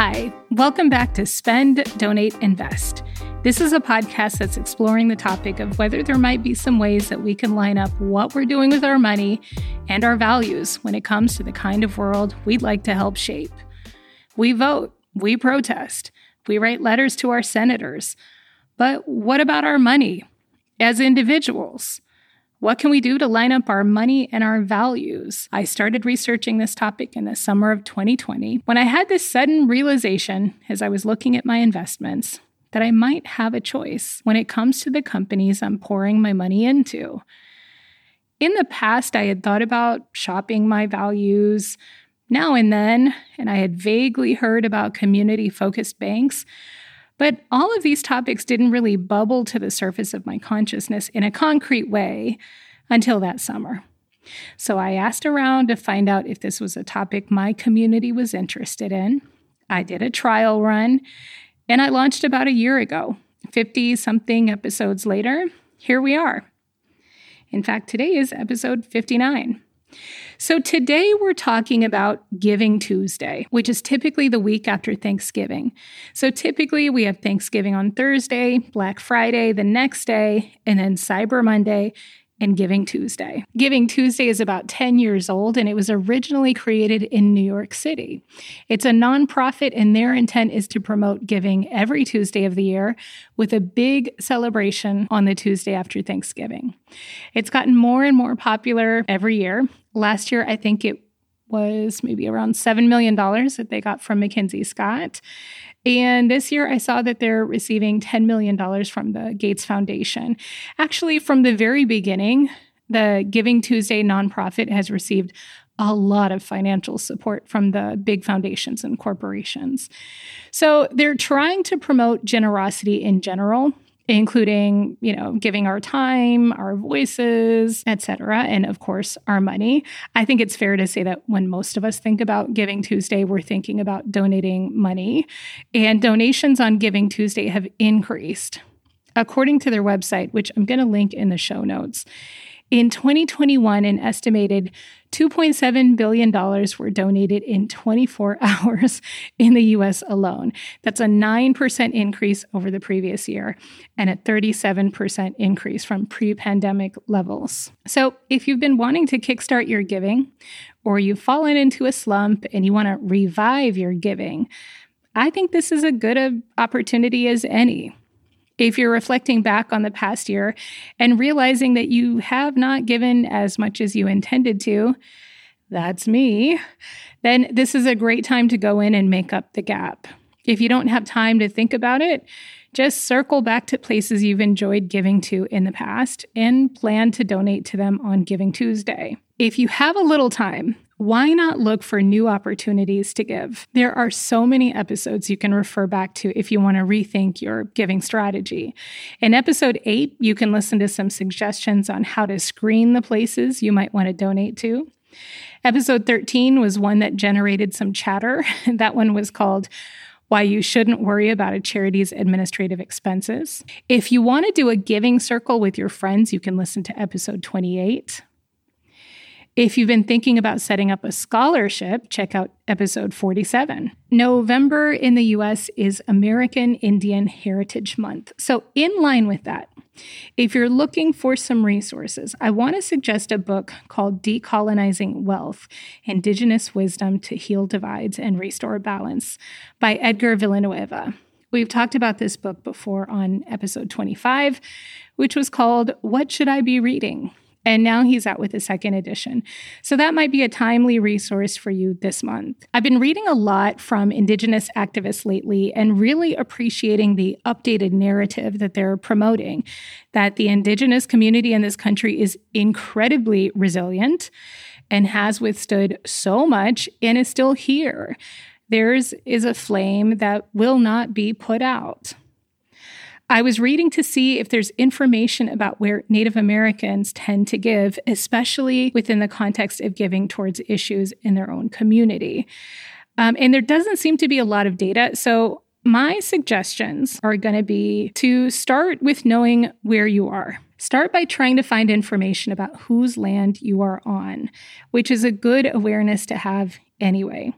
Hi, welcome back to Spend, Donate, Invest. This is a podcast that's exploring the topic of whether there might be some ways that we can line up what we're doing with our money and our values when it comes to the kind of world we'd like to help shape. We vote, we protest, we write letters to our senators. But what about our money as individuals? What can we do to line up our money and our values? I started researching this topic in the summer of 2020 when I had this sudden realization as I was looking at my investments that I might have a choice when it comes to the companies I'm pouring my money into. In the past, I had thought about shopping my values now and then, and I had vaguely heard about community focused banks. But all of these topics didn't really bubble to the surface of my consciousness in a concrete way until that summer. So I asked around to find out if this was a topic my community was interested in. I did a trial run and I launched about a year ago. 50 something episodes later, here we are. In fact, today is episode 59. So, today we're talking about Giving Tuesday, which is typically the week after Thanksgiving. So, typically we have Thanksgiving on Thursday, Black Friday the next day, and then Cyber Monday, and Giving Tuesday. Giving Tuesday is about 10 years old and it was originally created in New York City. It's a nonprofit and their intent is to promote giving every Tuesday of the year with a big celebration on the Tuesday after Thanksgiving. It's gotten more and more popular every year. Last year, I think it was maybe around $7 million that they got from MacKenzie Scott. And this year, I saw that they're receiving $10 million from the Gates Foundation. Actually, from the very beginning, the Giving Tuesday nonprofit has received a lot of financial support from the big foundations and corporations. So they're trying to promote generosity in general including, you know, giving our time, our voices, etc., and of course, our money. I think it's fair to say that when most of us think about Giving Tuesday, we're thinking about donating money, and donations on Giving Tuesday have increased. According to their website, which I'm going to link in the show notes, in 2021, an estimated $2.7 billion were donated in 24 hours in the US alone. That's a 9% increase over the previous year and a 37% increase from pre pandemic levels. So, if you've been wanting to kickstart your giving, or you've fallen into a slump and you want to revive your giving, I think this is a good opportunity as any if you're reflecting back on the past year and realizing that you have not given as much as you intended to, that's me, then this is a great time to go in and make up the gap. If you don't have time to think about it, just circle back to places you've enjoyed giving to in the past and plan to donate to them on Giving Tuesday. If you have a little time, why not look for new opportunities to give? There are so many episodes you can refer back to if you want to rethink your giving strategy. In episode eight, you can listen to some suggestions on how to screen the places you might want to donate to. Episode 13 was one that generated some chatter. that one was called why you shouldn't worry about a charity's administrative expenses. If you want to do a giving circle with your friends, you can listen to episode 28. If you've been thinking about setting up a scholarship, check out episode 47. November in the US is American Indian Heritage Month. So, in line with that, if you're looking for some resources, I want to suggest a book called Decolonizing Wealth Indigenous Wisdom to Heal Divides and Restore Balance by Edgar Villanueva. We've talked about this book before on episode 25, which was called What Should I Be Reading? And now he's out with a second edition. So that might be a timely resource for you this month. I've been reading a lot from Indigenous activists lately and really appreciating the updated narrative that they're promoting that the Indigenous community in this country is incredibly resilient and has withstood so much and is still here. Theirs is a flame that will not be put out. I was reading to see if there's information about where Native Americans tend to give, especially within the context of giving towards issues in their own community. Um, and there doesn't seem to be a lot of data. So, my suggestions are going to be to start with knowing where you are. Start by trying to find information about whose land you are on, which is a good awareness to have anyway.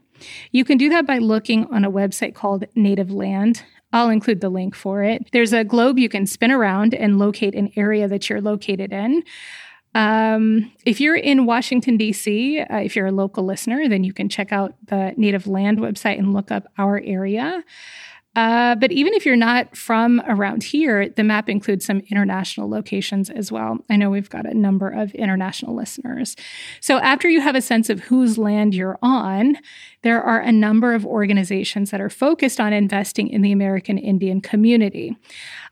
You can do that by looking on a website called Native Land. I'll include the link for it. There's a globe you can spin around and locate an area that you're located in. Um, if you're in Washington, D.C., uh, if you're a local listener, then you can check out the Native Land website and look up our area. Uh, but even if you're not from around here, the map includes some international locations as well. I know we've got a number of international listeners. So after you have a sense of whose land you're on, there are a number of organizations that are focused on investing in the American Indian community.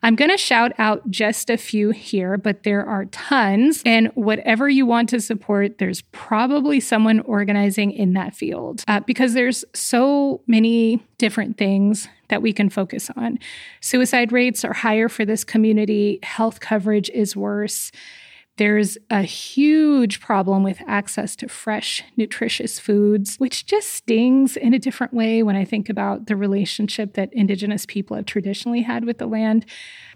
I'm going to shout out just a few here, but there are tons. And whatever you want to support, there's probably someone organizing in that field uh, because there's so many different things that we can focus on. Suicide rates are higher for this community, health coverage is worse. There's a huge problem with access to fresh, nutritious foods, which just stings in a different way when I think about the relationship that Indigenous people have traditionally had with the land.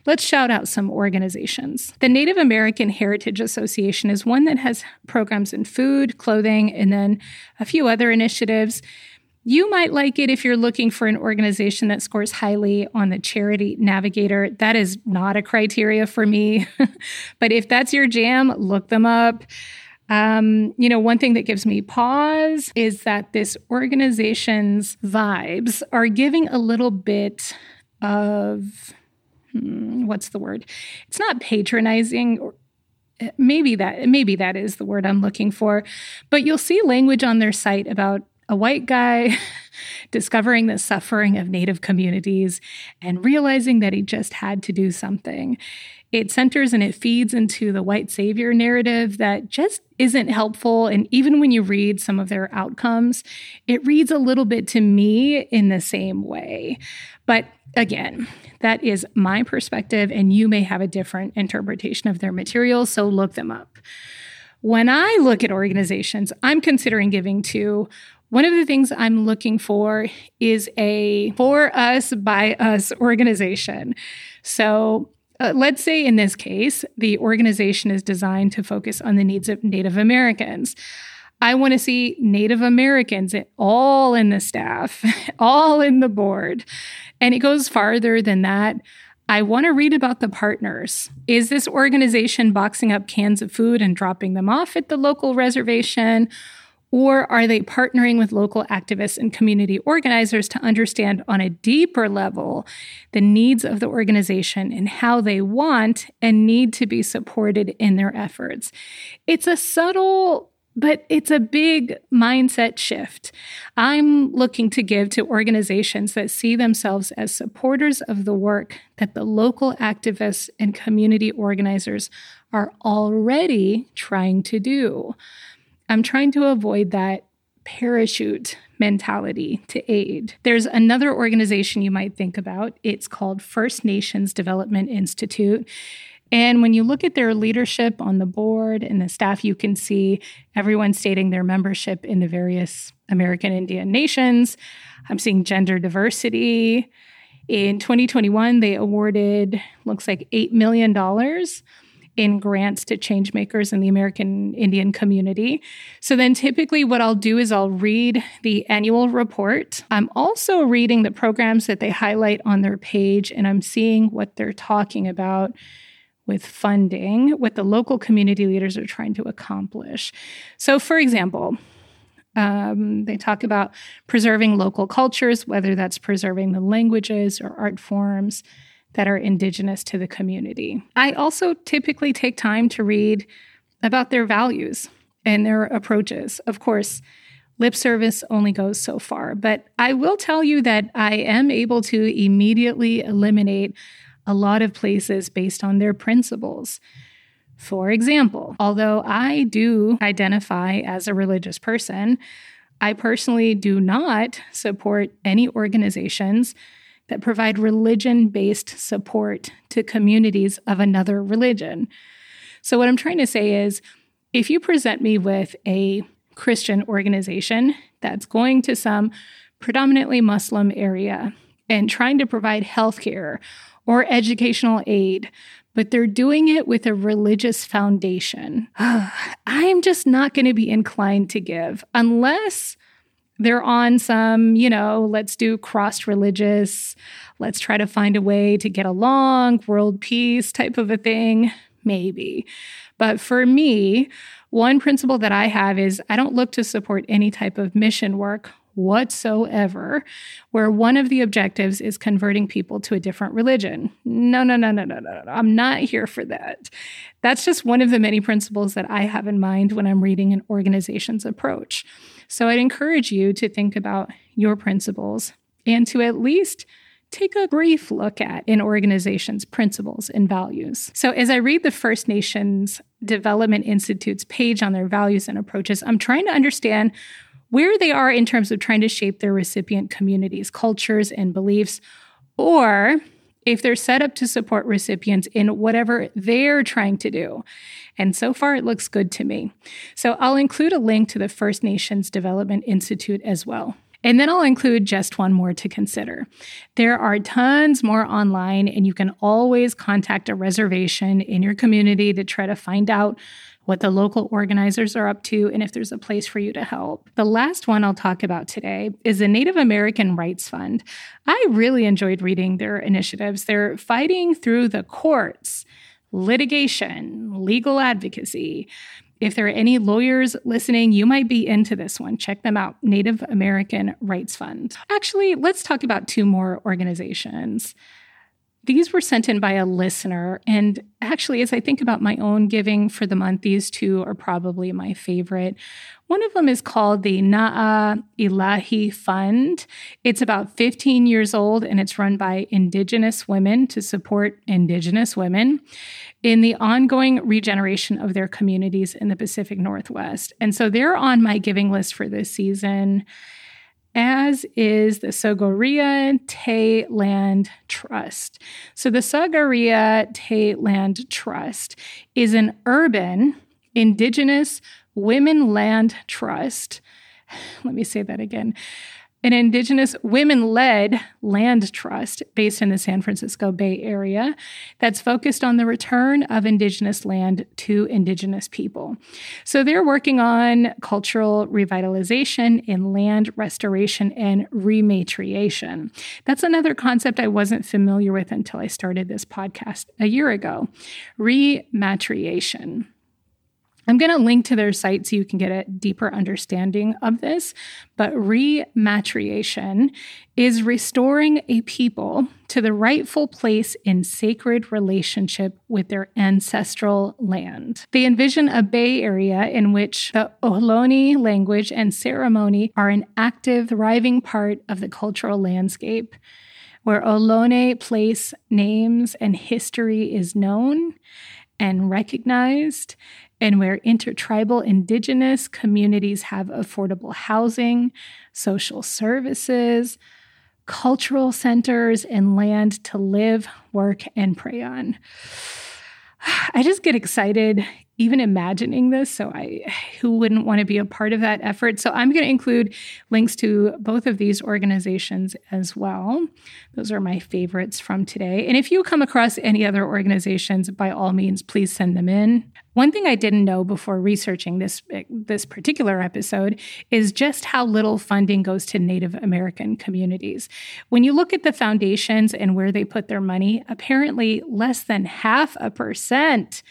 Let's shout out some organizations. The Native American Heritage Association is one that has programs in food, clothing, and then a few other initiatives. You might like it if you're looking for an organization that scores highly on the Charity Navigator. That is not a criteria for me. but if that's your jam, look them up. Um, you know, one thing that gives me pause is that this organization's vibes are giving a little bit of hmm, what's the word? It's not patronizing or eh, maybe that maybe that is the word I'm looking for. But you'll see language on their site about a white guy discovering the suffering of Native communities and realizing that he just had to do something. It centers and it feeds into the white savior narrative that just isn't helpful. And even when you read some of their outcomes, it reads a little bit to me in the same way. But again, that is my perspective, and you may have a different interpretation of their materials, so look them up. When I look at organizations I'm considering giving to, one of the things I'm looking for is a for us, by us organization. So uh, let's say in this case, the organization is designed to focus on the needs of Native Americans. I want to see Native Americans all in the staff, all in the board. And it goes farther than that. I want to read about the partners. Is this organization boxing up cans of food and dropping them off at the local reservation? Or are they partnering with local activists and community organizers to understand on a deeper level the needs of the organization and how they want and need to be supported in their efforts? It's a subtle but it's a big mindset shift. I'm looking to give to organizations that see themselves as supporters of the work that the local activists and community organizers are already trying to do. I'm trying to avoid that parachute mentality to aid. There's another organization you might think about. It's called First Nations Development Institute. And when you look at their leadership on the board and the staff, you can see everyone stating their membership in the various American Indian nations. I'm seeing gender diversity. In 2021, they awarded, looks like $8 million in grants to change makers in the American Indian community. So then typically what I'll do is I'll read the annual report. I'm also reading the programs that they highlight on their page and I'm seeing what they're talking about with funding, what the local community leaders are trying to accomplish. So, for example, um, they talk about preserving local cultures, whether that's preserving the languages or art forms, that are indigenous to the community. I also typically take time to read about their values and their approaches. Of course, lip service only goes so far, but I will tell you that I am able to immediately eliminate a lot of places based on their principles. For example, although I do identify as a religious person, I personally do not support any organizations that provide religion based support to communities of another religion. So, what I'm trying to say is if you present me with a Christian organization that's going to some predominantly Muslim area and trying to provide healthcare or educational aid, but they're doing it with a religious foundation. I'm just not going to be inclined to give unless they're on some, you know, let's do cross religious, let's try to find a way to get along, world peace type of a thing. Maybe. But for me, one principle that I have is I don't look to support any type of mission work whatsoever, where one of the objectives is converting people to a different religion. No, no, no, no, no, no, no. I'm not here for that. That's just one of the many principles that I have in mind when I'm reading an organization's approach. So I'd encourage you to think about your principles and to at least take a brief look at an organization's principles and values. So, as I read the First Nations Development Institute's page on their values and approaches, I'm trying to understand where they are in terms of trying to shape their recipient communities, cultures, and beliefs, or if they're set up to support recipients in whatever they're trying to do. And so far, it looks good to me. So I'll include a link to the First Nations Development Institute as well. And then I'll include just one more to consider. There are tons more online, and you can always contact a reservation in your community to try to find out what the local organizers are up to, and if there's a place for you to help. The last one I'll talk about today is the Native American Rights Fund. I really enjoyed reading their initiatives. They're fighting through the courts, litigation, legal advocacy. If there are any lawyers listening, you might be into this one. Check them out Native American Rights Fund. Actually, let's talk about two more organizations. These were sent in by a listener. And actually, as I think about my own giving for the month, these two are probably my favorite. One of them is called the Na'ah Illahee Fund. It's about 15 years old and it's run by Indigenous women to support Indigenous women in the ongoing regeneration of their communities in the Pacific Northwest. And so they're on my giving list for this season as is the Sogorea Te Land Trust. So, the Sogorea Te Land Trust is an urban, indigenous women land trust. Let me say that again an Indigenous women led land trust based in the San Francisco Bay Area that's focused on the return of Indigenous land to Indigenous people. So they're working on cultural revitalization in land restoration and rematriation. That's another concept I wasn't familiar with until I started this podcast a year ago rematriation. I'm going to link to their site so you can get a deeper understanding of this. But rematriation is restoring a people to the rightful place in sacred relationship with their ancestral land. They envision a Bay Area in which the Ohlone language and ceremony are an active, thriving part of the cultural landscape where Ohlone place names and history is known and recognized, and where intertribal indigenous communities have affordable housing, social services, cultural centers, and land to live, work, and pray on. I just get excited even imagining this. So I who wouldn't want to be a part of that effort? So I'm going to include links to both of these organizations as well. Those are my favorites from today. And if you come across any other organizations, by all means, please send them in. One thing I didn't know before researching this this particular episode is just how little funding goes to Native American communities. When you look at the foundations and where they put their money, apparently less than half a percent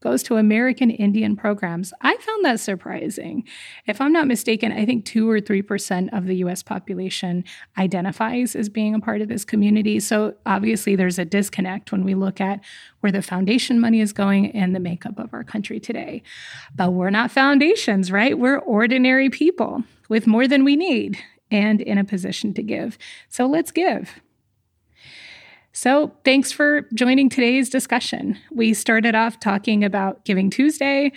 goes to American Indian programs. I found that surprising. If I'm not mistaken, I think 2 or 3% of the US population identifies as being a part of this community. So obviously, there's a disconnect when we look at where the foundation money is going and the makeup of our country today. But we're not foundations, right? We're ordinary people with more than we need and in a position to give. So let's give. So, thanks for joining today's discussion. We started off talking about Giving Tuesday.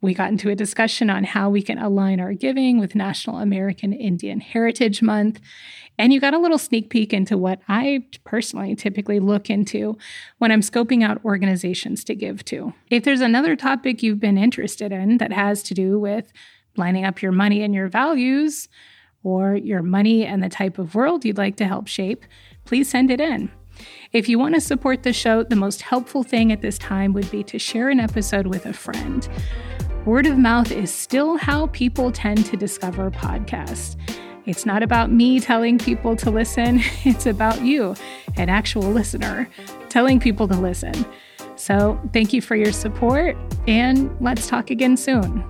We got into a discussion on how we can align our giving with National American Indian Heritage Month. And you got a little sneak peek into what I personally typically look into when I'm scoping out organizations to give to. If there's another topic you've been interested in that has to do with lining up your money and your values, or your money and the type of world you'd like to help shape, please send it in. If you want to support the show, the most helpful thing at this time would be to share an episode with a friend. Word of mouth is still how people tend to discover podcasts. It's not about me telling people to listen, it's about you, an actual listener, telling people to listen. So, thank you for your support, and let's talk again soon.